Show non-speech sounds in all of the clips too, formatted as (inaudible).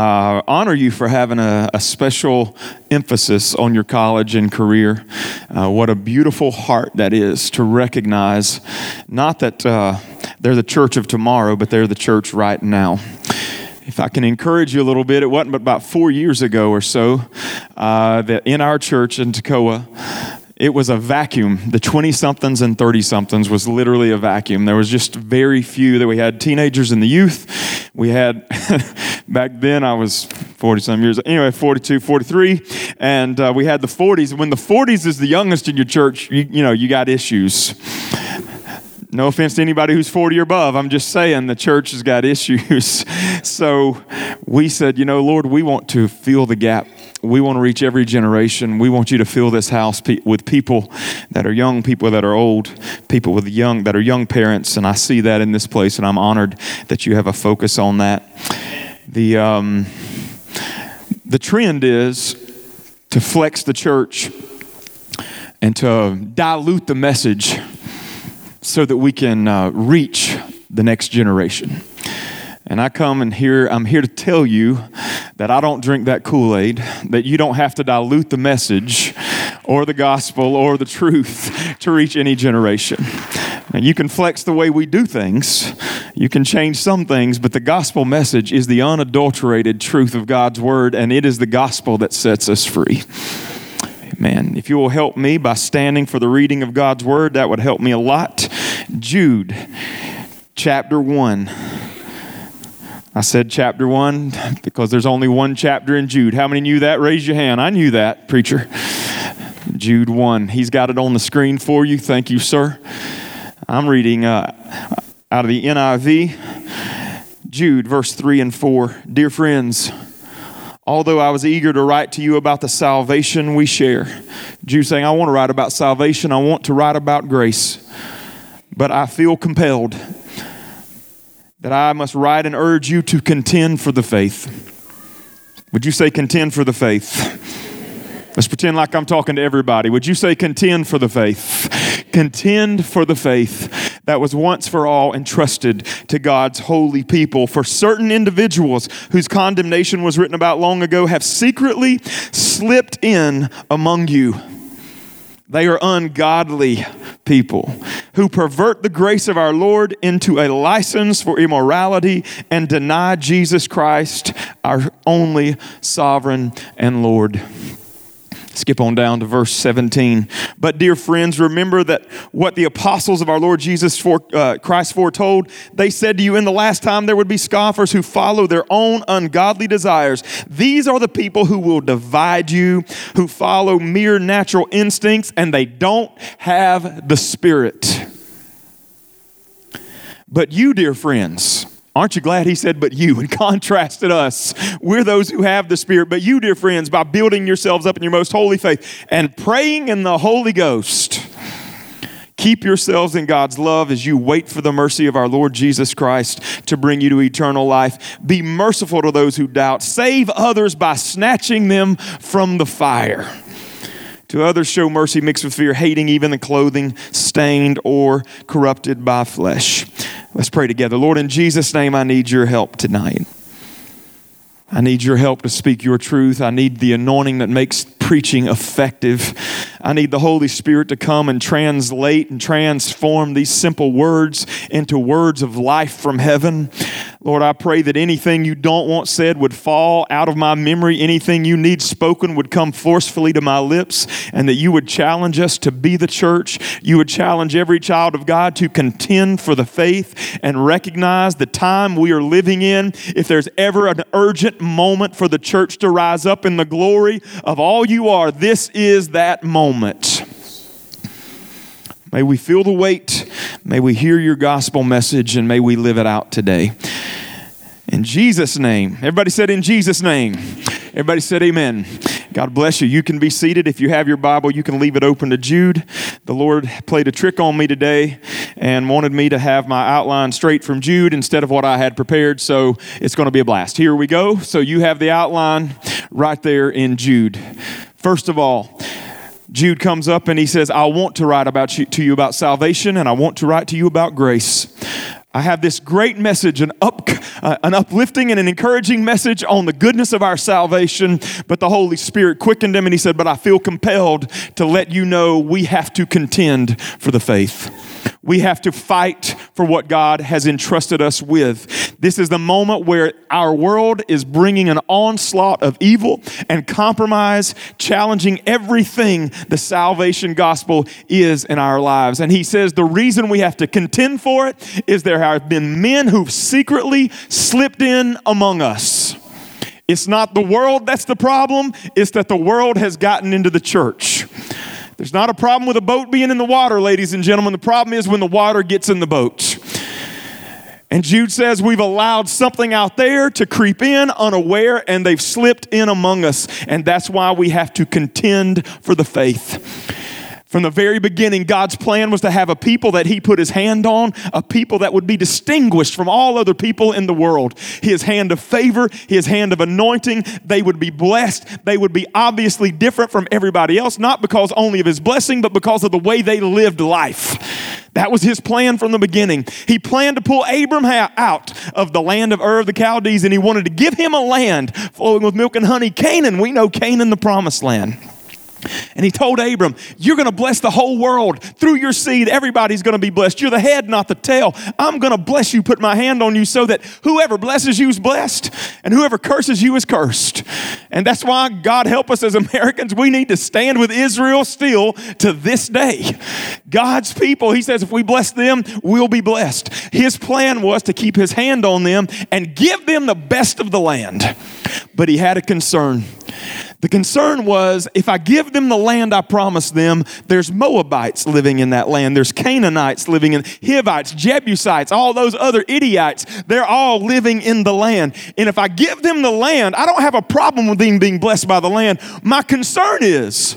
uh, honor you for having a, a, special emphasis on your college and career. Uh, what a beautiful heart that is to recognize not that uh, they're the church of tomorrow, but they're the church right now. If I can encourage you a little bit, it wasn't but about four years ago or so uh, that in our church in Toccoa, it was a vacuum. The 20 somethings and 30 somethings was literally a vacuum. There was just very few that we had teenagers and the youth. We had, (laughs) back then I was 40 some years, anyway, 42, 43, and uh, we had the 40s. When the 40s is the youngest in your church, you, you know, you got issues. No offense to anybody who's 40 or above. I'm just saying the church has got issues. (laughs) so we said, you know, Lord, we want to fill the gap we want to reach every generation. We want you to fill this house pe- with people that are young, people that are old, people with young that are young parents, and I see that in this place, and I'm honored that you have a focus on that. The um, the trend is to flex the church and to dilute the message so that we can uh, reach the next generation. And I come and here, I'm here to tell you that I don't drink that Kool Aid, that you don't have to dilute the message or the gospel or the truth to reach any generation. And you can flex the way we do things, you can change some things, but the gospel message is the unadulterated truth of God's word, and it is the gospel that sets us free. Amen. If you will help me by standing for the reading of God's word, that would help me a lot. Jude, chapter 1. I said chapter one (laughs) because there's only one chapter in Jude. How many knew that? Raise your hand. I knew that, preacher. Jude 1. He's got it on the screen for you. Thank you, sir. I'm reading uh, out of the NIV. Jude, verse 3 and 4. Dear friends, although I was eager to write to you about the salvation we share, Jude saying, I want to write about salvation, I want to write about grace, but I feel compelled that I must write and urge you to contend for the faith. Would you say contend for the faith? Let's pretend like I'm talking to everybody. Would you say contend for the faith? Contend for the faith that was once for all entrusted to God's holy people. For certain individuals whose condemnation was written about long ago have secretly slipped in among you they are ungodly people who pervert the grace of our Lord into a license for immorality and deny Jesus Christ, our only sovereign and Lord. Skip on down to verse 17. But, dear friends, remember that what the apostles of our Lord Jesus for, uh, Christ foretold, they said to you in the last time there would be scoffers who follow their own ungodly desires. These are the people who will divide you, who follow mere natural instincts, and they don't have the Spirit. But you, dear friends, Aren't you glad he said, but you, and (laughs) contrasted us? We're those who have the Spirit, but you, dear friends, by building yourselves up in your most holy faith and praying in the Holy Ghost, keep yourselves in God's love as you wait for the mercy of our Lord Jesus Christ to bring you to eternal life. Be merciful to those who doubt, save others by snatching them from the fire. To others, show mercy mixed with fear, hating even the clothing stained or corrupted by flesh. Let's pray together. Lord, in Jesus' name, I need your help tonight. I need your help to speak your truth. I need the anointing that makes preaching effective. I need the Holy Spirit to come and translate and transform these simple words into words of life from heaven. Lord, I pray that anything you don't want said would fall out of my memory. Anything you need spoken would come forcefully to my lips, and that you would challenge us to be the church. You would challenge every child of God to contend for the faith and recognize the time we are living in. If there's ever an urgent moment for the church to rise up in the glory of all you are, this is that moment. May we feel the weight. May we hear your gospel message and may we live it out today. In Jesus' name. Everybody said, In Jesus' name. Everybody said, Amen. God bless you. You can be seated. If you have your Bible, you can leave it open to Jude. The Lord played a trick on me today and wanted me to have my outline straight from Jude instead of what I had prepared, so it's going to be a blast. Here we go. So you have the outline right there in Jude. First of all, Jude comes up and he says, I want to write about you, to you about salvation and I want to write to you about grace. I have this great message, an, up, uh, an uplifting and an encouraging message on the goodness of our salvation. But the Holy Spirit quickened him and he said, But I feel compelled to let you know we have to contend for the faith. We have to fight for what God has entrusted us with. This is the moment where our world is bringing an onslaught of evil and compromise, challenging everything the salvation gospel is in our lives. And he says the reason we have to contend for it is there have been men who've secretly slipped in among us. It's not the world that's the problem, it's that the world has gotten into the church. There's not a problem with a boat being in the water, ladies and gentlemen. The problem is when the water gets in the boat. And Jude says we've allowed something out there to creep in unaware and they've slipped in among us. And that's why we have to contend for the faith. From the very beginning, God's plan was to have a people that He put His hand on, a people that would be distinguished from all other people in the world. His hand of favor, His hand of anointing, they would be blessed. They would be obviously different from everybody else, not because only of His blessing, but because of the way they lived life. That was his plan from the beginning. He planned to pull Abram out of the land of Ur of the Chaldees, and he wanted to give him a land flowing with milk and honey. Canaan, we know Canaan, the promised land. And he told Abram, You're going to bless the whole world. Through your seed, everybody's going to be blessed. You're the head, not the tail. I'm going to bless you, put my hand on you so that whoever blesses you is blessed and whoever curses you is cursed. And that's why, God help us as Americans, we need to stand with Israel still to this day. God's people, he says, if we bless them, we'll be blessed. His plan was to keep his hand on them and give them the best of the land. But he had a concern. The concern was if I give them the land I promised them, there's Moabites living in that land. There's Canaanites living in Hivites, Jebusites, all those other idiots. They're all living in the land. And if I give them the land, I don't have a problem with them being blessed by the land. My concern is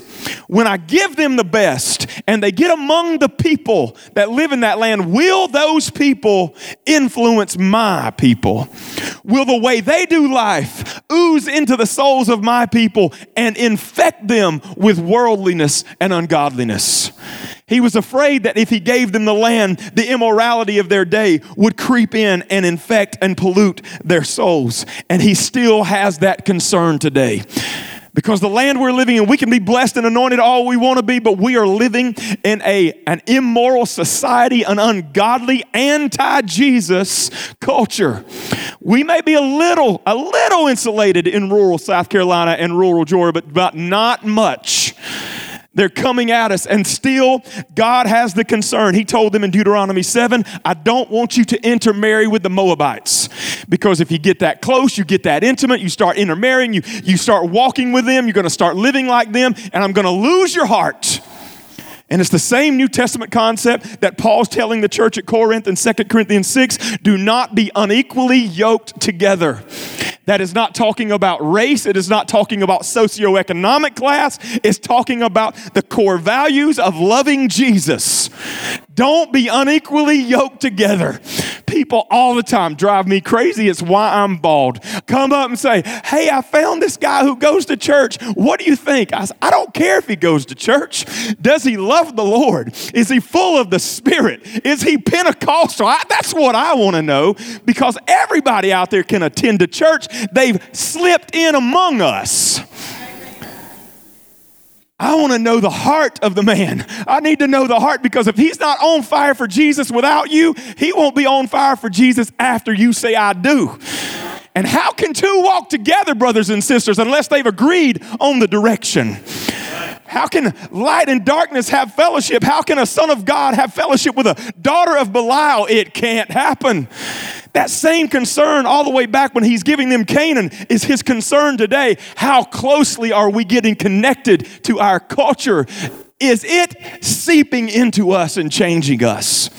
when I give them the best and they get among the people that live in that land, will those people influence my people? Will the way they do life ooze into the souls of my people and infect them with worldliness and ungodliness? He was afraid that if he gave them the land, the immorality of their day would creep in and infect and pollute their souls. And he still has that concern today. Because the land we're living in, we can be blessed and anointed all we want to be, but we are living in a, an immoral society, an ungodly, anti-Jesus culture. We may be a little, a little insulated in rural South Carolina and rural Georgia, but, but not much. They're coming at us, and still, God has the concern. He told them in Deuteronomy 7 I don't want you to intermarry with the Moabites. Because if you get that close, you get that intimate, you start intermarrying, you, you start walking with them, you're going to start living like them, and I'm going to lose your heart. And it's the same New Testament concept that Paul's telling the church at Corinth in 2 Corinthians 6 do not be unequally yoked together. That is not talking about race. It is not talking about socioeconomic class. It's talking about the core values of loving Jesus. Don't be unequally yoked together. People all the time drive me crazy. It's why I'm bald. Come up and say, Hey, I found this guy who goes to church. What do you think? I I don't care if he goes to church. Does he love the Lord? Is he full of the Spirit? Is he Pentecostal? I, that's what I want to know because everybody out there can attend a church. They've slipped in among us. I want to know the heart of the man. I need to know the heart because if he's not on fire for Jesus without you, he won't be on fire for Jesus after you say, I do. And how can two walk together, brothers and sisters, unless they've agreed on the direction? How can light and darkness have fellowship? How can a son of God have fellowship with a daughter of Belial? It can't happen. That same concern, all the way back when he's giving them Canaan, is his concern today. How closely are we getting connected to our culture? Is it seeping into us and changing us?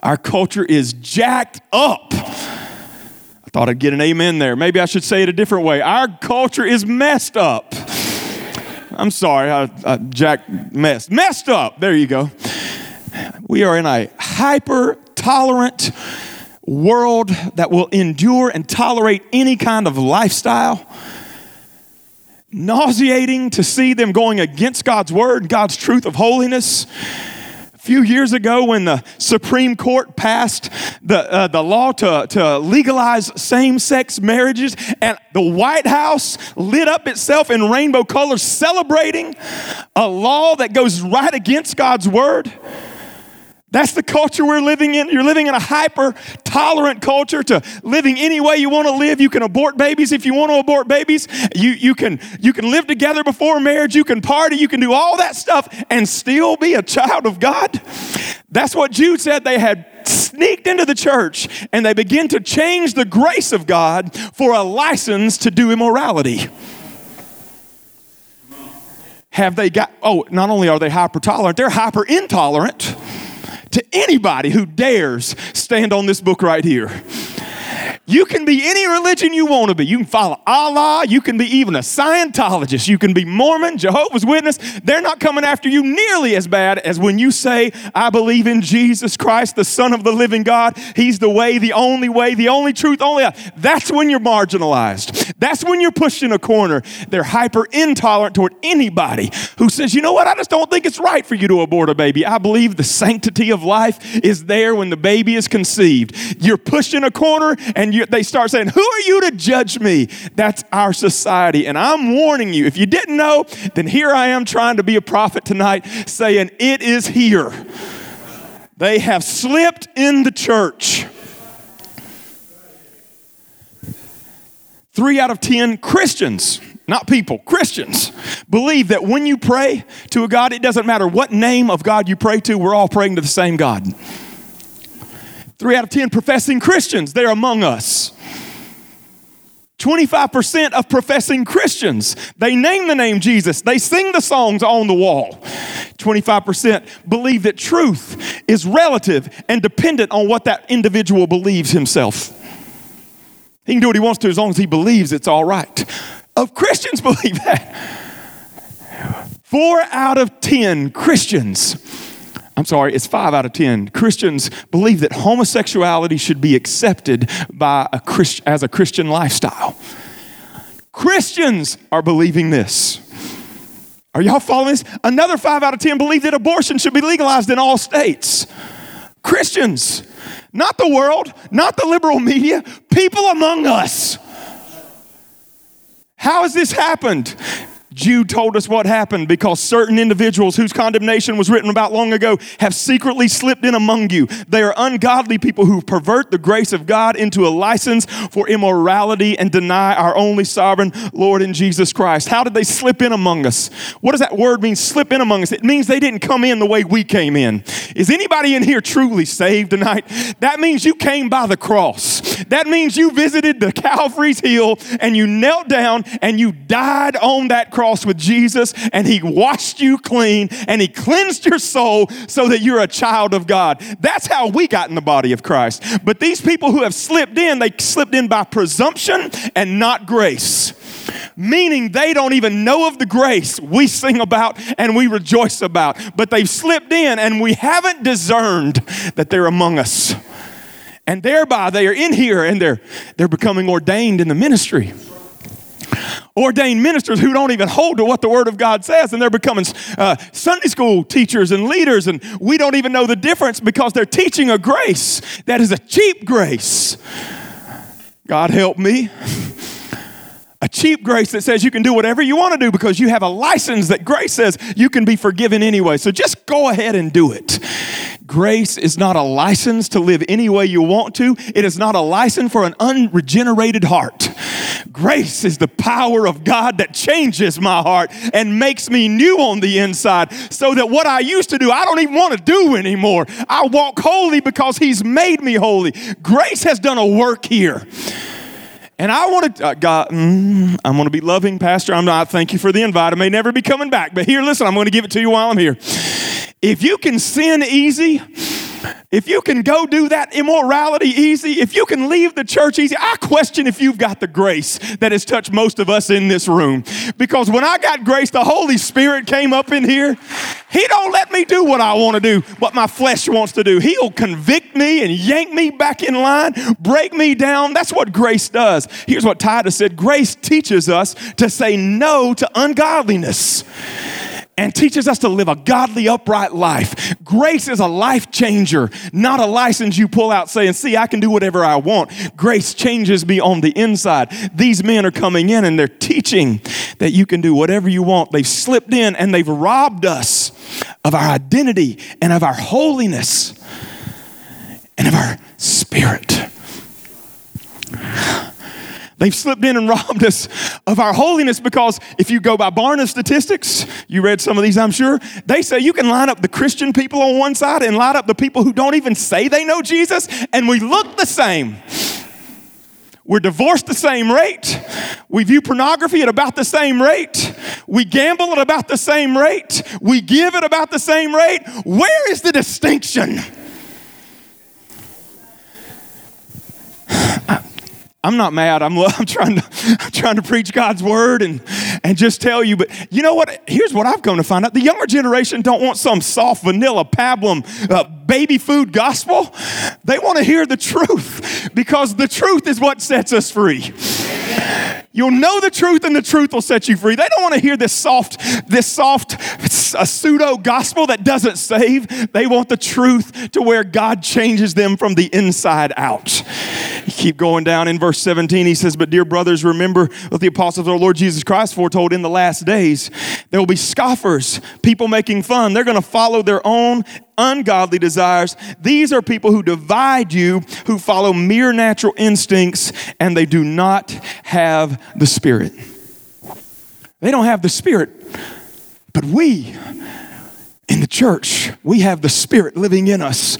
Our culture is jacked up. I thought I'd get an amen there. Maybe I should say it a different way. Our culture is messed up. I'm sorry, I, I Jack messed messed up. There you go. We are in a hyper tolerant world that will endure and tolerate any kind of lifestyle. Nauseating to see them going against God's word, God's truth of holiness. A few years ago when the Supreme Court passed the, uh, the law to, to legalize same sex marriages, and the White House lit up itself in rainbow colors celebrating a law that goes right against God's word. That's the culture we're living in. You're living in a hyper tolerant culture to living any way you want to live. You can abort babies if you want to abort babies. You, you, can, you can live together before marriage. You can party. You can do all that stuff and still be a child of God. That's what Jude said. They had sneaked into the church and they begin to change the grace of God for a license to do immorality. Have they got, oh, not only are they hyper tolerant, they're hyper intolerant to anybody who dares stand on this book right here. You can be any religion you want to be. You can follow Allah. You can be even a Scientologist. You can be Mormon, Jehovah's Witness. They're not coming after you nearly as bad as when you say, I believe in Jesus Christ, the Son of the living God. He's the way, the only way, the only truth, only. That's when you're marginalized. That's when you're pushed in a corner. They're hyper intolerant toward anybody who says, you know what, I just don't think it's right for you to abort a baby. I believe the sanctity of life is there when the baby is conceived. You're pushed in a corner and you they start saying, Who are you to judge me? That's our society. And I'm warning you, if you didn't know, then here I am trying to be a prophet tonight saying, It is here. They have slipped in the church. Three out of ten Christians, not people, Christians, believe that when you pray to a God, it doesn't matter what name of God you pray to, we're all praying to the same God. Three out of 10 professing Christians, they're among us. 25% of professing Christians, they name the name Jesus, they sing the songs on the wall. 25% believe that truth is relative and dependent on what that individual believes himself. He can do what he wants to as long as he believes it's all right. Of Christians (laughs) believe that. Four out of 10 Christians I'm sorry, it's five out of 10. Christians believe that homosexuality should be accepted by a Christ, as a Christian lifestyle. Christians are believing this. Are y'all following this? Another five out of 10 believe that abortion should be legalized in all states. Christians, not the world, not the liberal media, people among us. How has this happened? Jude told us what happened because certain individuals whose condemnation was written about long ago have secretly slipped in among you. They are ungodly people who pervert the grace of God into a license for immorality and deny our only sovereign Lord in Jesus Christ. How did they slip in among us? What does that word mean, slip in among us? It means they didn't come in the way we came in. Is anybody in here truly saved tonight? That means you came by the cross. That means you visited the Calvary's Hill and you knelt down and you died on that cross cross with Jesus and He washed you clean and He cleansed your soul so that you're a child of God. That's how we got in the body of Christ. But these people who have slipped in, they slipped in by presumption and not grace meaning they don't even know of the grace we sing about and we rejoice about. But they've slipped in and we haven't discerned that they're among us. And thereby they are in here and they're, they're becoming ordained in the ministry ordained ministers who don't even hold to what the Word of God says, and they're becoming uh, Sunday school teachers and leaders, and we don't even know the difference because they're teaching a grace that is a cheap grace. God help me. (laughs) Cheap grace that says you can do whatever you want to do because you have a license that grace says you can be forgiven anyway. So just go ahead and do it. Grace is not a license to live any way you want to. It is not a license for an unregenerated heart. Grace is the power of God that changes my heart and makes me new on the inside so that what I used to do, I don't even want to do anymore. I walk holy because He's made me holy. Grace has done a work here. And I want to, uh, God, mm, I'm going to be loving, Pastor. I'm not. Thank you for the invite. I may never be coming back, but here, listen, I'm going to give it to you while I'm here. If you can sin easy, if you can go do that immorality easy, if you can leave the church easy, I question if you've got the grace that has touched most of us in this room. Because when I got grace, the Holy Spirit came up in here. He don't let me do what I want to do, what my flesh wants to do. He'll convict me and yank me back in line, break me down. That's what grace does. Here's what Titus said Grace teaches us to say no to ungodliness and teaches us to live a godly, upright life. Grace is a life changer, not a license you pull out saying, See, I can do whatever I want. Grace changes me on the inside. These men are coming in and they're teaching that you can do whatever you want. They've slipped in and they've robbed us of our identity and of our holiness and of our spirit. They've slipped in and (laughs) robbed us of our holiness because if you go by Barna statistics, you read some of these, I'm sure, they say you can line up the Christian people on one side and line up the people who don't even say they know Jesus, and we look the same. We're divorced the same rate. We view pornography at about the same rate. We gamble at about the same rate. We give at about the same rate. Where is the distinction? (sighs) I'm not mad. I'm, (laughs) I'm, trying to, I'm trying to preach God's word and, and just tell you. But you know what? Here's what I've come to find out. The younger generation don't want some soft vanilla pablum uh, baby food gospel. They want to hear the truth because the truth is what sets us free. You'll know the truth and the truth will set you free. They don't want to hear this soft, this soft a pseudo gospel that doesn't save. They want the truth to where God changes them from the inside out. You keep going down in verse 17. He says, But dear brothers, remember what the apostles of our Lord Jesus Christ foretold in the last days. There will be scoffers, people making fun. They're going to follow their own ungodly desires. These are people who divide you, who follow mere natural instincts, and they do not have the Spirit. They don't have the Spirit, but we in the church, we have the Spirit living in us.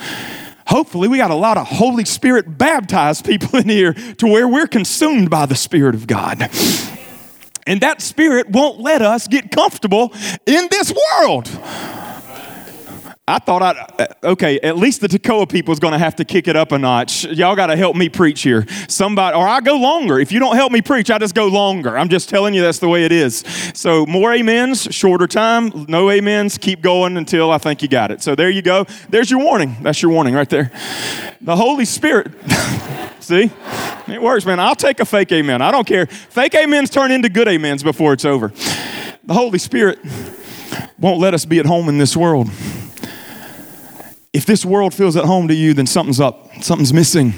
Hopefully, we got a lot of Holy Spirit baptized people (laughs) in here to where we're consumed by the Spirit of God. And that Spirit won't let us get comfortable in this world. I thought I'd, uh, okay, at least the Toccoa people is going to have to kick it up a notch. Y'all got to help me preach here. Somebody, or I go longer. If you don't help me preach, I just go longer. I'm just telling you that's the way it is. So more amens, shorter time, no amens, keep going until I think you got it. So there you go. There's your warning. That's your warning right there. The Holy Spirit. (laughs) See? It works, man. I'll take a fake amen. I don't care. Fake amens turn into good amens before it's over. The Holy Spirit won't let us be at home in this world. If this world feels at home to you, then something's up, something's missing.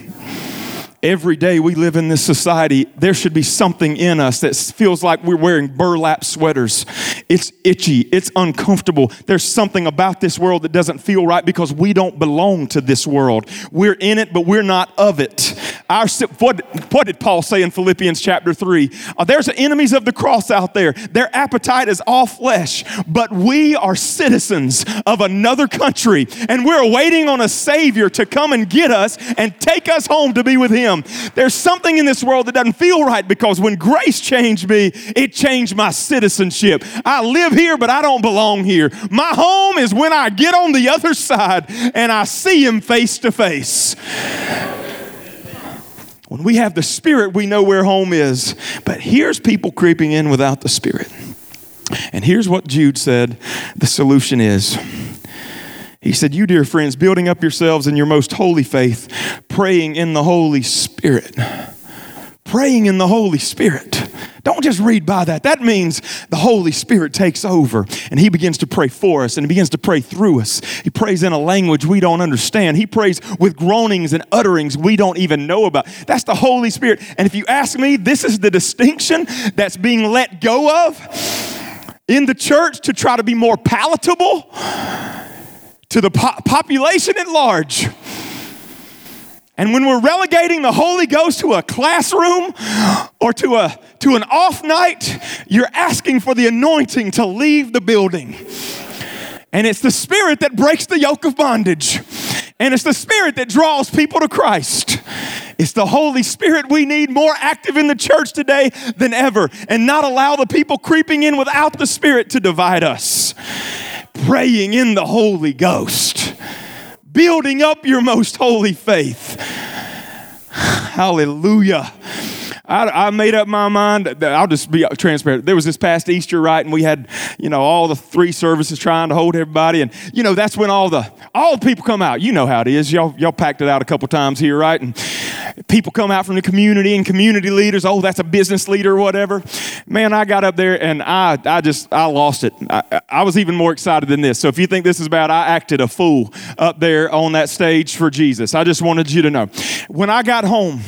Every day we live in this society, there should be something in us that feels like we're wearing burlap sweaters. It's itchy, it's uncomfortable. There's something about this world that doesn't feel right because we don't belong to this world. We're in it, but we're not of it. Our, what, what did Paul say in Philippians chapter 3? Uh, there's enemies of the cross out there. Their appetite is all flesh, but we are citizens of another country, and we're waiting on a Savior to come and get us and take us home to be with Him. There's something in this world that doesn't feel right because when grace changed me, it changed my citizenship. I live here, but I don't belong here. My home is when I get on the other side and I see Him face to face. When we have the Spirit, we know where home is. But here's people creeping in without the Spirit. And here's what Jude said the solution is. He said, You, dear friends, building up yourselves in your most holy faith, praying in the Holy Spirit. Praying in the Holy Spirit. Don't just read by that. That means the Holy Spirit takes over and He begins to pray for us and He begins to pray through us. He prays in a language we don't understand. He prays with groanings and utterings we don't even know about. That's the Holy Spirit. And if you ask me, this is the distinction that's being let go of in the church to try to be more palatable to the po- population at large. And when we're relegating the Holy Ghost to a classroom or to, a, to an off night, you're asking for the anointing to leave the building. And it's the Spirit that breaks the yoke of bondage. And it's the Spirit that draws people to Christ. It's the Holy Spirit we need more active in the church today than ever, and not allow the people creeping in without the Spirit to divide us. Praying in the Holy Ghost building up your most holy faith. (sighs) Hallelujah. I, I, made up my mind I'll just be transparent. There was this past Easter, right, and we had, you know, all the three services trying to hold everybody, and you know that's when all the all the people come out. You know how it is. Y'all y'all packed it out a couple times here, right? And People come out from the community and community leaders, oh, that's a business leader or whatever. Man, I got up there and I, I just, I lost it. I, I was even more excited than this. So if you think this is bad, I acted a fool up there on that stage for Jesus. I just wanted you to know. When I got home,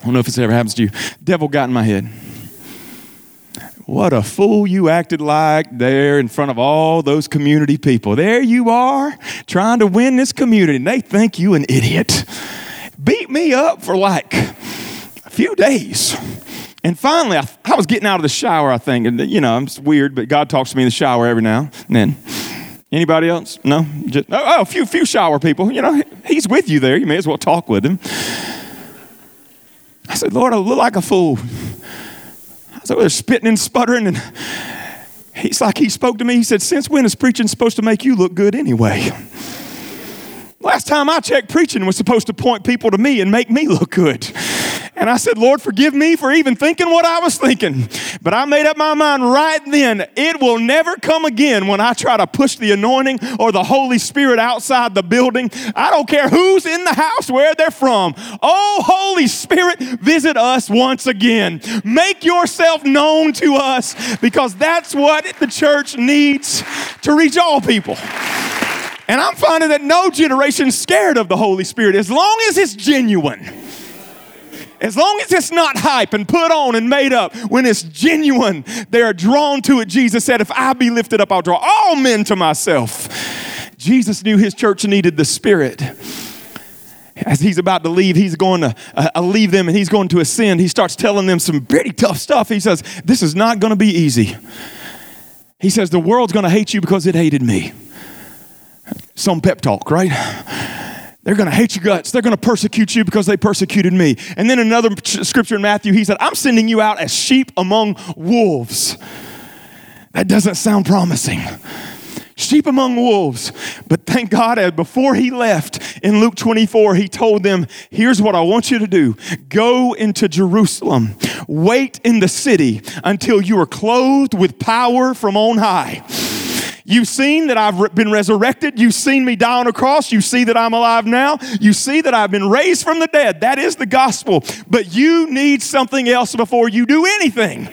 I don't know if this ever happens to you, devil got in my head. What a fool you acted like there in front of all those community people. There you are trying to win this community, and they think you an idiot. Beat me up for like a few days. And finally, I, I was getting out of the shower, I think. And, you know, it's weird, but God talks to me in the shower every now and then. Anybody else? No? Just, oh, oh, a few, few shower people. You know, he's with you there. You may as well talk with him. I said, Lord, I look like a fool. So they're spitting and sputtering, and he's like, he spoke to me. He said, Since when is preaching supposed to make you look good anyway? Last time I checked, preaching was supposed to point people to me and make me look good. And I said, Lord, forgive me for even thinking what I was thinking. But I made up my mind right then it will never come again when I try to push the anointing or the Holy Spirit outside the building. I don't care who's in the house, where they're from. Oh, Holy Spirit, visit us once again. Make yourself known to us because that's what the church needs to reach all people. And I'm finding that no generation's scared of the Holy Spirit as long as it's genuine. As long as it's not hype and put on and made up, when it's genuine, they are drawn to it. Jesus said, If I be lifted up, I'll draw all men to myself. Jesus knew his church needed the Spirit. As he's about to leave, he's going to uh, uh leave them and he's going to ascend. He starts telling them some pretty tough stuff. He says, This is not going to be easy. He says, The world's going to hate you because it hated me. Some pep talk, right? They're going to hate your guts. They're going to persecute you because they persecuted me. And then another scripture in Matthew, he said, I'm sending you out as sheep among wolves. That doesn't sound promising. Sheep among wolves. But thank God, before he left in Luke 24, he told them, Here's what I want you to do go into Jerusalem, wait in the city until you are clothed with power from on high. You've seen that I've been resurrected. You've seen me die on a cross. You see that I'm alive now. You see that I've been raised from the dead. That is the gospel. But you need something else before you do anything.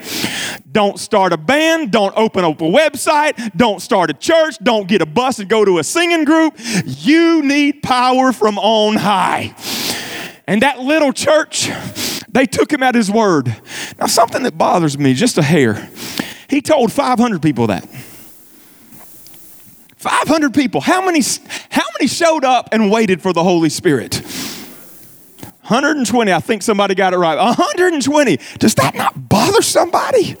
Don't start a band. Don't open up a website. Don't start a church. Don't get a bus and go to a singing group. You need power from on high. And that little church, they took him at his word. Now, something that bothers me just a hair. He told 500 people that. 500 people. How many, how many showed up and waited for the Holy Spirit? 120. I think somebody got it right. 120. Does that not bother somebody?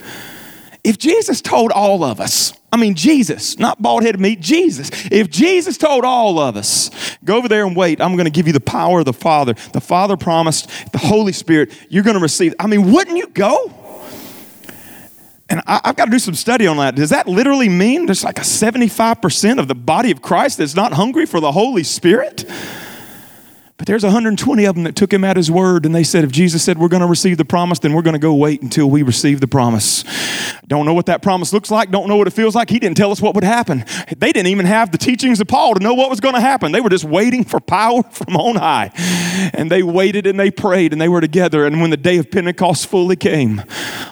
If Jesus told all of us, I mean, Jesus, not bald headed me, Jesus. If Jesus told all of us, go over there and wait, I'm going to give you the power of the Father. The Father promised the Holy Spirit, you're going to receive. I mean, wouldn't you go? And I, have got to do some study on that. Does that literally mean there's like a 75% of the body of Christ that's not hungry for the Holy Spirit? But there's 120 of them that took him at his word, and they said, if Jesus said we're going to receive the promise, then we're going to go wait until we receive the promise. Don't know what that promise looks like, don't know what it feels like. He didn't tell us what would happen. They didn't even have the teachings of Paul to know what was going to happen. They were just waiting for power (laughs) from on high. And they waited and they prayed and they were together. And when the day of Pentecost fully came,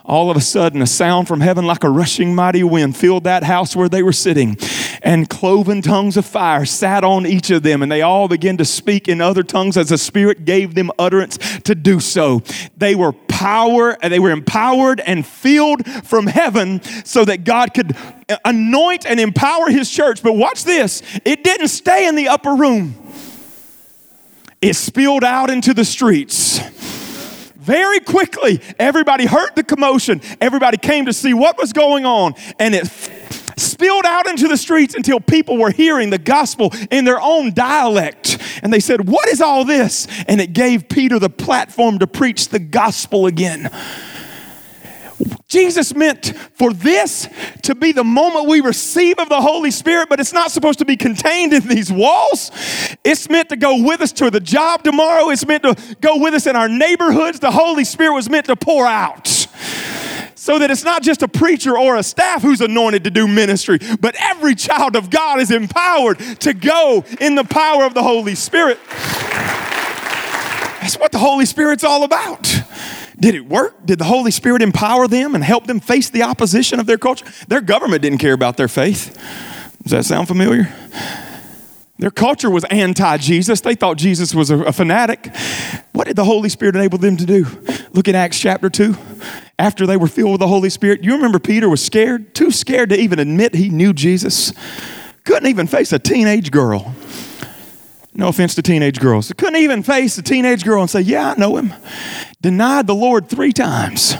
all of a sudden a sound from heaven like a rushing mighty wind filled that house where they were sitting. And cloven tongues of fire sat on each of them, and they all began to speak in other tongues as the Spirit gave them utterance to do so. They were power, they were empowered and filled from heaven so that God could anoint and empower his church. But watch this, it didn't stay in the upper room. It spilled out into the streets very quickly everybody heard the commotion everybody came to see what was going on and it spilled out into the streets until people were hearing the gospel in their own dialect. And they said, What is all this? And it gave Peter the platform to preach the gospel again. Jesus meant for this to be the moment we receive of the Holy Spirit, but it's not supposed to be contained in these walls. It's meant to go with us to the job tomorrow. It's meant to go with us in our neighborhoods. The Holy Spirit was meant to pour out so that it's not just a preacher or a staff who's anointed to do ministry, but every child of God is empowered to go in the power of the Holy Spirit. That's what the Holy Spirit's all about. Did it work? Did the Holy Spirit empower them and help them face the opposition of their culture? Their government didn't care about their faith. Does that sound familiar? Their culture was anti Jesus. They thought Jesus was a, a, fanatic. What did the Holy Spirit enable them to do? Look at Acts chapter 2. After they were filled with the Holy Spirit, you remember Peter was scared, too scared to even admit he knew Jesus. Couldn't even face a teenage girl. No offense to teenage girls. Couldn't even face a teenage girl and say, Yeah, I know him. Denied the Lord three times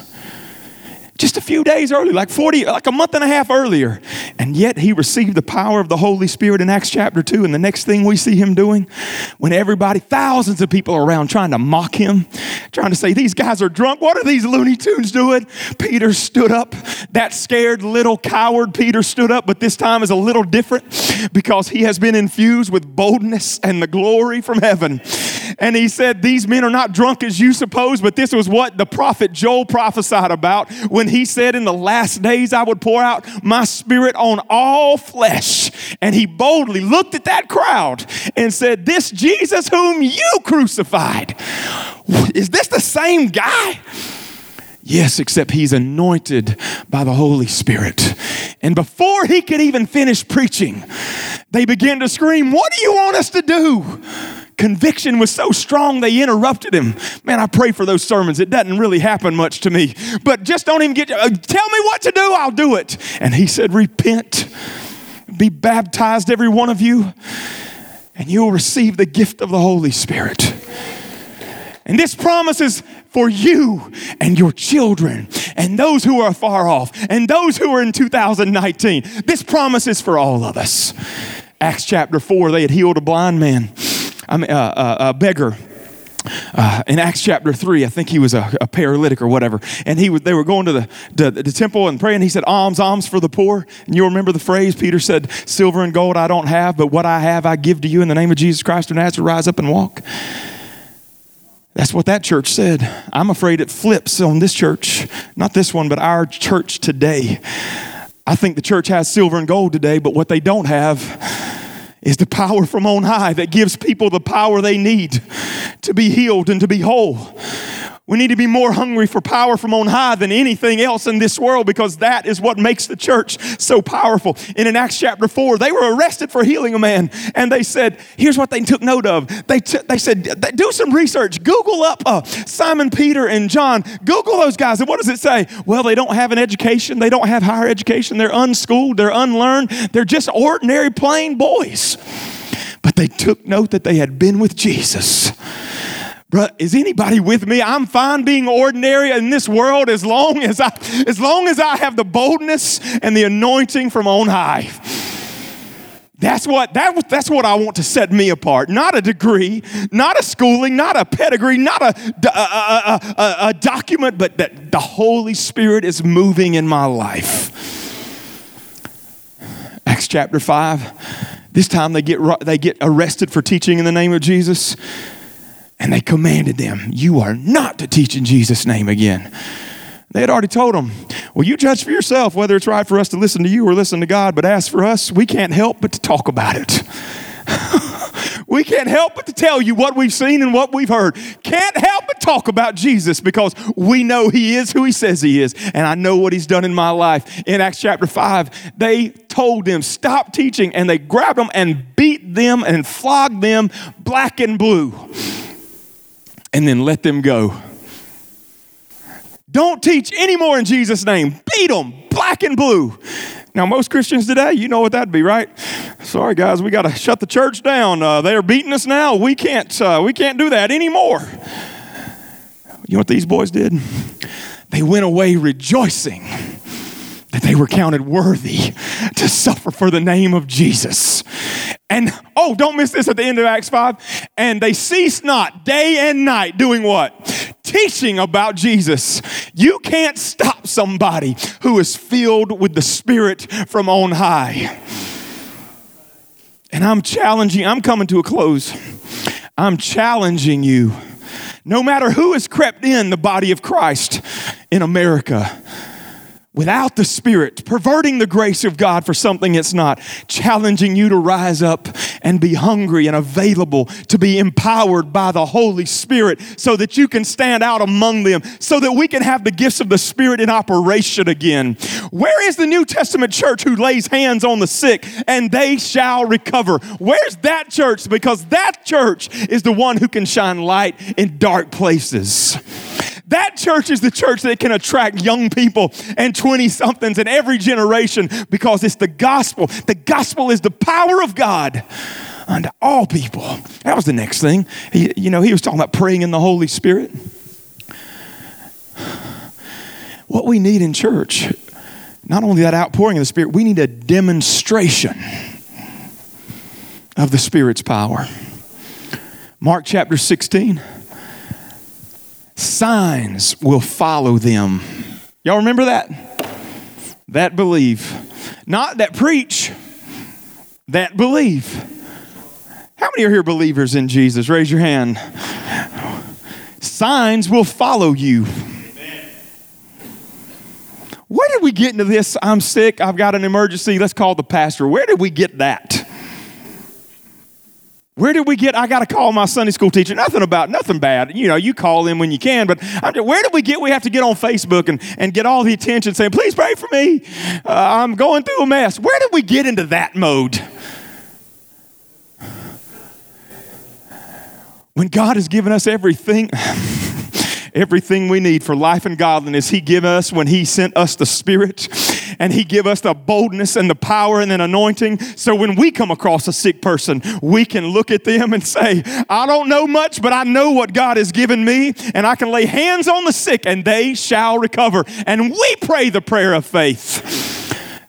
just a few days early, like 40, like a month and a half earlier. And yet he received the power of the Holy Spirit in Acts chapter 2. And the next thing we see him doing, when everybody, thousands of people around trying to mock him, trying to say, These guys are drunk. What are these Looney Tunes doing? Peter stood up. That scared little coward Peter stood up, but this time is a little different because he has been infused with boldness and the glory from heaven. And he said, These men are not drunk as you suppose, but this was what the prophet Joel prophesied about when he said, In the last days I would pour out my spirit on all flesh. And he boldly looked at that crowd and said, This Jesus whom you crucified, is this the same guy? Yes, except he's anointed by the Holy Spirit. And before he could even finish preaching, they began to scream, What do you want us to do? Conviction was so strong they interrupted him. Man, I pray for those sermons. It doesn't really happen much to me. But just don't even get, uh, tell me what to do, I'll do it. And he said, Repent, be baptized, every one of you, and you'll receive the gift of the Holy Spirit. And this promise is for you and your children and those who are far off and those who are in 2019. This promise is for all of us. Acts chapter 4, they had healed a blind man I mean, uh, uh, a beggar. Uh, in Acts chapter 3, I think he was a, a, paralytic or whatever. And he was, they were going to the, the, the, temple and praying. He said, Alms, alms for the poor. And you remember the phrase Peter said, Silver and gold I don't have, but what I have I give to you in the name of Jesus Christ of Nazareth. Rise up and walk. That's what that church said. I'm afraid it flips on this church. Not this one, but our church today. I think the church has silver and gold today, but what they don't have is the power from on high that gives people the power they need to be healed and to be whole. We need to be more hungry for power from on high than anything else in this world because that is what makes the church so powerful. And in Acts chapter 4, they were arrested for healing a man. And they said, here's what they took note of. They, t- they said, do some research. Google up uh, Simon Peter and John. Google those guys. And what does it say? Well, they don't have an education. They don't have higher education. They're unschooled. They're unlearned. They're just ordinary, plain boys. But they took note that they had been with Jesus but is anybody with me? I'm fine being ordinary in this world as long as I as long as I have the boldness and the anointing from on high. That's what, that, that's what I want to set me apart. Not a degree, not a schooling, not a pedigree, not a, a, a, a, a document, but that the Holy Spirit is moving in my life. Acts chapter 5. This time they get, they get arrested for teaching in the name of Jesus. And they commanded them, You are not to teach in Jesus' name again. They had already told them, Well, you judge for yourself whether it's right for us to listen to you or listen to God, but as for us, we can't help but to talk about it. (laughs) we can't help but to tell you what we've seen and what we've heard. Can't help but talk about Jesus because we know He is who He says He is, and I know what He's done in my life. In Acts chapter 5, they told them, Stop teaching, and they grabbed them and beat them and flogged them black and blue and then let them go. Don't teach anymore in Jesus' name. Beat them, black and blue. Now, most Christians today, you know what that'd be, right? Sorry, guys, we got to shut the church down. Uh, they are beating us now. We can't. Uh, we can't do that anymore. You know what these boys did? They went away rejoicing that they were counted worthy to suffer for the name of Jesus. And oh, don't miss this at the end of Acts 5. And they ceased not day and night doing what? Teaching about Jesus. You can't stop somebody who is filled with the Spirit from on high. And I'm challenging, I'm coming to a close. I'm challenging you, no matter who has crept in the body of Christ in America without the Spirit, perverting the grace of God for something it's not, challenging you to rise up and be hungry and available to be empowered by the Holy Spirit so that you can stand out among them, so that we can have the gifts of the Spirit in operation again. Where is the New Testament church who lays hands on the sick and they shall recover? Where's that church? Because that church is the one who can shine light in dark places. That church is the church that can attract young people and 20 somethings in every generation because it's the gospel. The gospel is the power of God unto all people. That was the next thing. He, you know, he was talking about praying in the Holy Spirit. What we need in church, not only that outpouring of the Spirit, we need a demonstration of the Spirit's power. Mark chapter 16 signs will follow them. Y'all remember that? That believe. Not that preach, that believe. How many are here believers in Jesus? Raise your hand. Signs will follow you. Where did we get into this? I'm sick, I've got an emergency, let's call the pastor. Where did we get that? Where did we get? I got to call my Sunday school teacher. Nothing about, nothing bad. You know, you call them when you can, but where did we get? We have to get on Facebook and, and get all the attention saying, please pray for me. Uh, I'm going through a mess. Where did we get into that mode? When God has given us everything. (laughs) everything we need for life and godliness he gave us when he sent us the spirit and he give us the boldness and the power and an anointing. So when we come across a sick person we can look at them and say i don't know much but i know what god has given me and i can lay hands on the sick and they shall recover. And we pray the prayer of faith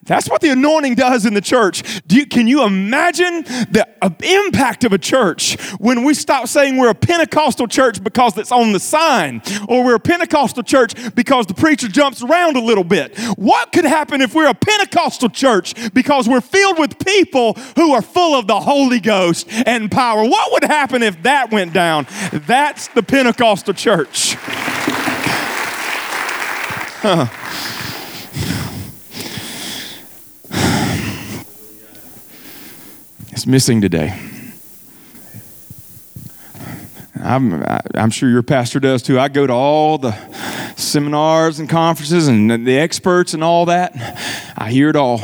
that's what the anointing does in the church. You, can you imagine the uh, impact of a church when we stop saying we're a Pentecostal church because it's on the sign, or we're a Pentecostal church because the preacher jumps around a little bit? What could happen if we're a Pentecostal church because we're filled with people who are full of the Holy Ghost and power? What would happen if that went down? That's the Pentecostal church. Huh. It's missing today. I'm, I'm sure your pastor does too. I go to all the seminars and conferences and the experts and all that. I hear it all.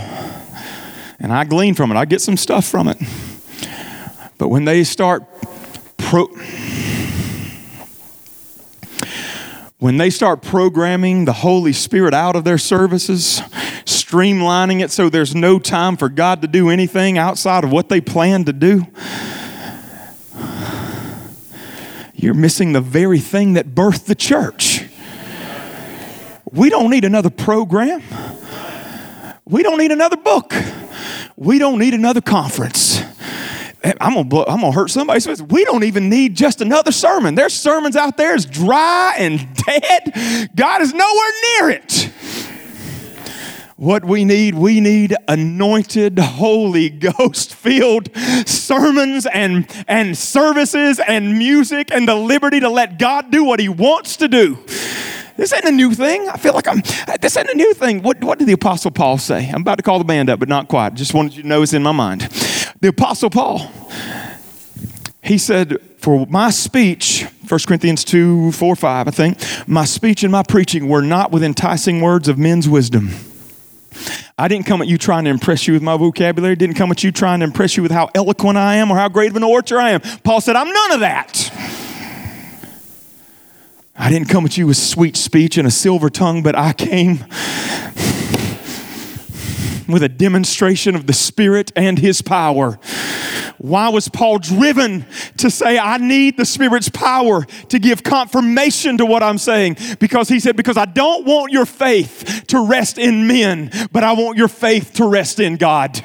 And I glean from it. I get some stuff from it. But when they start pro when they start programming the Holy Spirit out of their services, streamlining it so there's no time for God to do anything outside of what they plan to do, you're missing the very thing that birthed the church. We don't need another program. We don't need another book. We don't need another conference. I'm gonna, I'm gonna hurt somebody. So we don't even need just another sermon. There's sermons out there is dry and (laughs) dead. God is nowhere near it. What we need, we need anointed, Holy Ghost filled sermons and, and services and music and the liberty to let God do what He wants to do. This ain't a new thing. I feel like I'm, this ain't a new thing. What, what did the Apostle Paul say? I'm about to call the band up, but not quite. Just wanted you to know it's in my mind. The Apostle Paul, he said, For my speech, 1 Corinthians 2, 4, 5, I think, my speech and my preaching were not with enticing words of men's wisdom I didn't come at you trying to impress you with my vocabulary, didn't come at you trying to impress you with how eloquent I am or how great of an orator I am. Paul said, I'm none of that. I didn't come at you with sweet speech and a silver tongue, but I came with a demonstration of the Spirit and His power. Why was Paul driven to say, I need the Spirit's power to give confirmation to what I'm saying? Because he said, Because I don't want your faith to rest in men, but I want your faith to rest in God.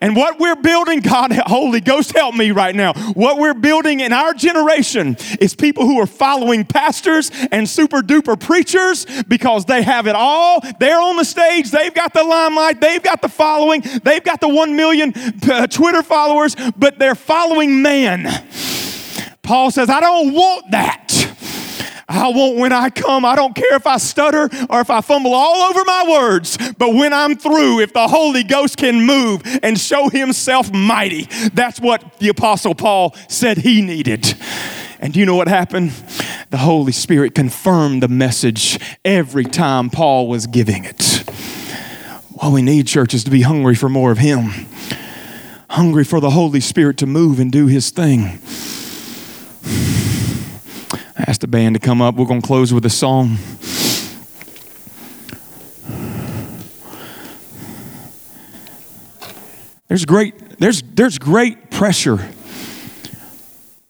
And what we're building, God, (laughs) Holy Ghost, help me right now. What we're building in our generation is people who are following pastors and super duper preachers because they have it all. They're on the stage, they've got the limelight, they've got the following, they've got the one million uh, Twitter followers, but they're following man. Paul says, I don't want that. I want when I come, I don't care if I stutter or if I fumble all over my words, but when I'm through, if the Holy Ghost can move and show himself mighty, that's what the Apostle Paul said he needed. And do you know what happened? The Holy Spirit confirmed the message every time Paul was giving it. All we need, church, is to be hungry for more of Him, hungry for the Holy Spirit to move and do His thing. I asked the band to come up. We're going to close with a song. There's great, there's, there's great pressure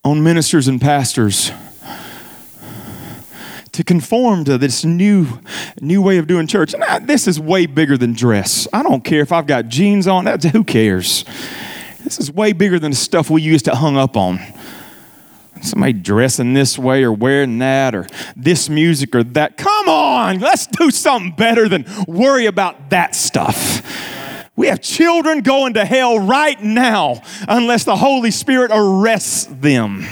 on ministers and pastors to conform to this new new way of doing church. This is way bigger than dress. I don't care if I've got jeans on. That's, who cares? This is way bigger than the stuff we used to hung up on. Somebody dressing this way or wearing that or this music or that. Come on, let's do something better than worry about that stuff. We have children going to hell right now unless the Holy Spirit arrests them.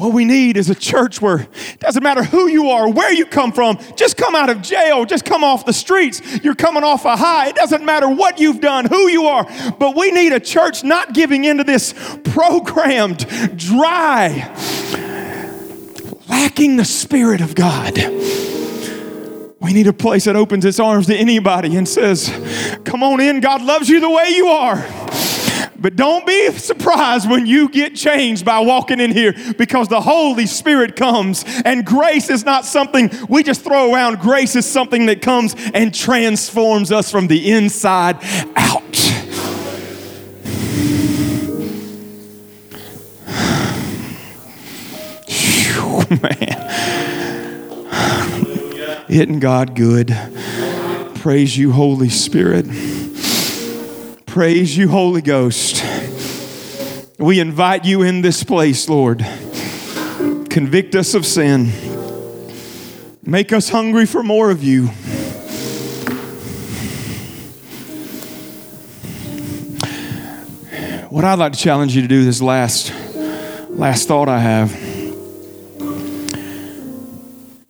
What we need is a church where it doesn't matter who you are, where you come from, just come out of jail, just come off the streets. You're coming off a high. It doesn't matter what you've done, who you are. But we need a church not giving into this programmed, dry, lacking the Spirit of God. We need a place that opens its arms to anybody and says, Come on in, God loves you the way you are. But don't be surprised when you get changed by walking in here because the Holy Spirit comes and grace is not something we just throw around. Grace is something that comes and transforms us from the inside out. man. Isn't God good? Praise you, Holy Spirit. Praise you, Holy Ghost. We invite you in this place, Lord. Convict us of sin. Make us hungry for more of you. What I'd like to challenge you to do this last last thought I have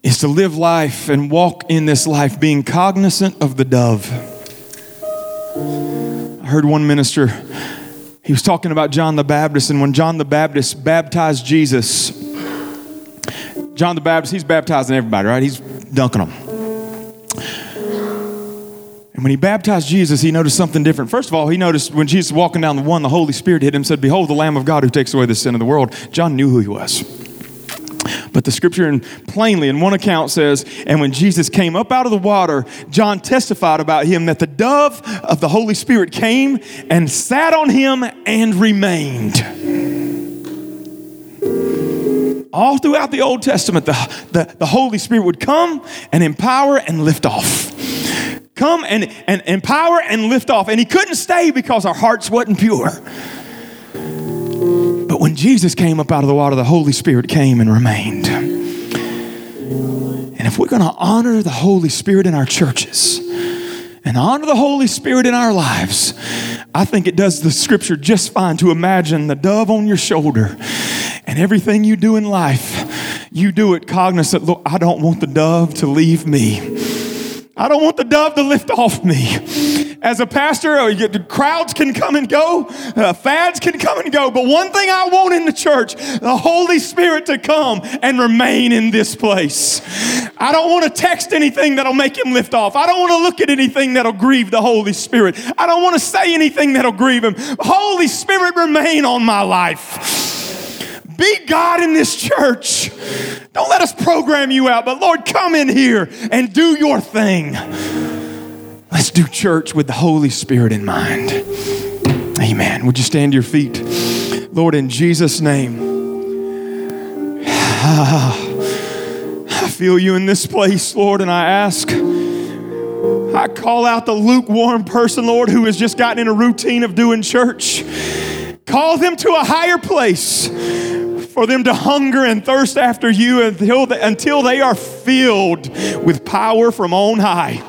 is to live life and walk in this life being cognizant of the dove heard one minister, he was talking about John the Baptist, and when John the Baptist baptized Jesus, John the Baptist, he's baptizing everybody, right? He's dunking them. And when he baptized Jesus, he noticed something different. First of all, he noticed when Jesus was walking down the one, the Holy Spirit hit him and said, Behold, the Lamb of God who takes away the sin of the world. John knew who he was. But the scripture in, plainly in one account says, and when Jesus came up out of the water, John testified about him that the dove of the Holy Spirit came and sat on him and remained. All throughout the Old Testament, the, the, the Holy Spirit would come and empower and lift off come and, and empower and lift off. And he couldn't stay because our hearts wasn't pure. But when Jesus came up out of the water, the Holy Spirit came and remained. And if we're going to honor the Holy Spirit in our churches and honor the Holy Spirit in our lives, I think it does the scripture just fine to imagine the dove on your shoulder and everything you do in life, you do it cognizant, Look, I don't want the dove to leave me. I don't want the dove to lift off me as a pastor, uh, crowds can come and go, uh, fads can come and go. But one thing I want in the church the Holy Spirit to come and remain in this place. I don't want to text anything that'll make him lift off. I don't want to look at anything that'll grieve the Holy Spirit. I don't want to say anything that'll grieve him. Holy Spirit, remain on my life. Be God in this church. Don't let us program you out, but Lord, come in here and do your thing. Let's do church with the Holy Spirit in mind. Amen. Would you stand to your feet? Lord, in Jesus' name. (sighs) I feel you in this place, Lord, and I ask. I call out the lukewarm person, Lord, who has just gotten in a routine of doing church. Call them to a higher place for them to hunger and thirst after you until they, until they are filled with power from on high.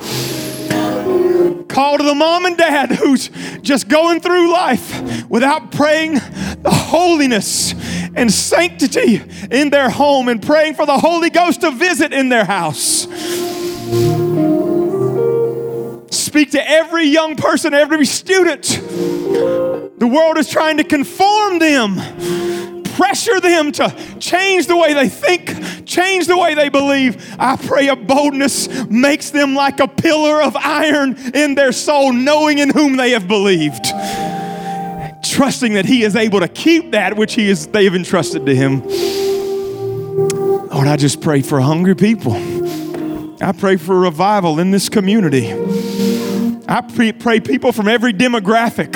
Call to the mom and dad who's just going through life without praying the holiness and sanctity in their home and praying for the Holy Ghost to visit in their house. Speak to every young person, every student. The world is trying to conform them, pressure them to change the way they think, change the way they believe. I pray a boldness makes them like a pillar of iron in their soul, knowing in whom they have believed trusting that He is able to keep that which He is they have entrusted to Him. Lord, I just pray for hungry people. I pray for revival in this community. I pray, pray people from every demographic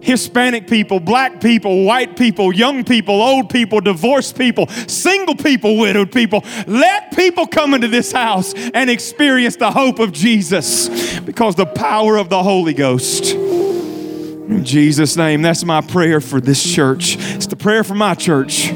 Hispanic people, black people, white people, young people, old people, divorced people, single people, widowed people. Let people come into this house and experience the hope of Jesus because the power of the Holy Ghost. In Jesus' name, that's my prayer for this church. It's the prayer for my church.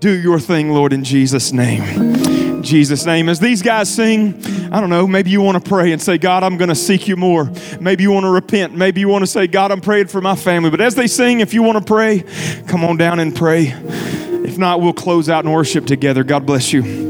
Do your thing, Lord, in Jesus' name. Jesus' name. As these guys sing, I don't know, maybe you want to pray and say, God, I'm going to seek you more. Maybe you want to repent. Maybe you want to say, God, I'm praying for my family. But as they sing, if you want to pray, come on down and pray. If not, we'll close out in worship together. God bless you.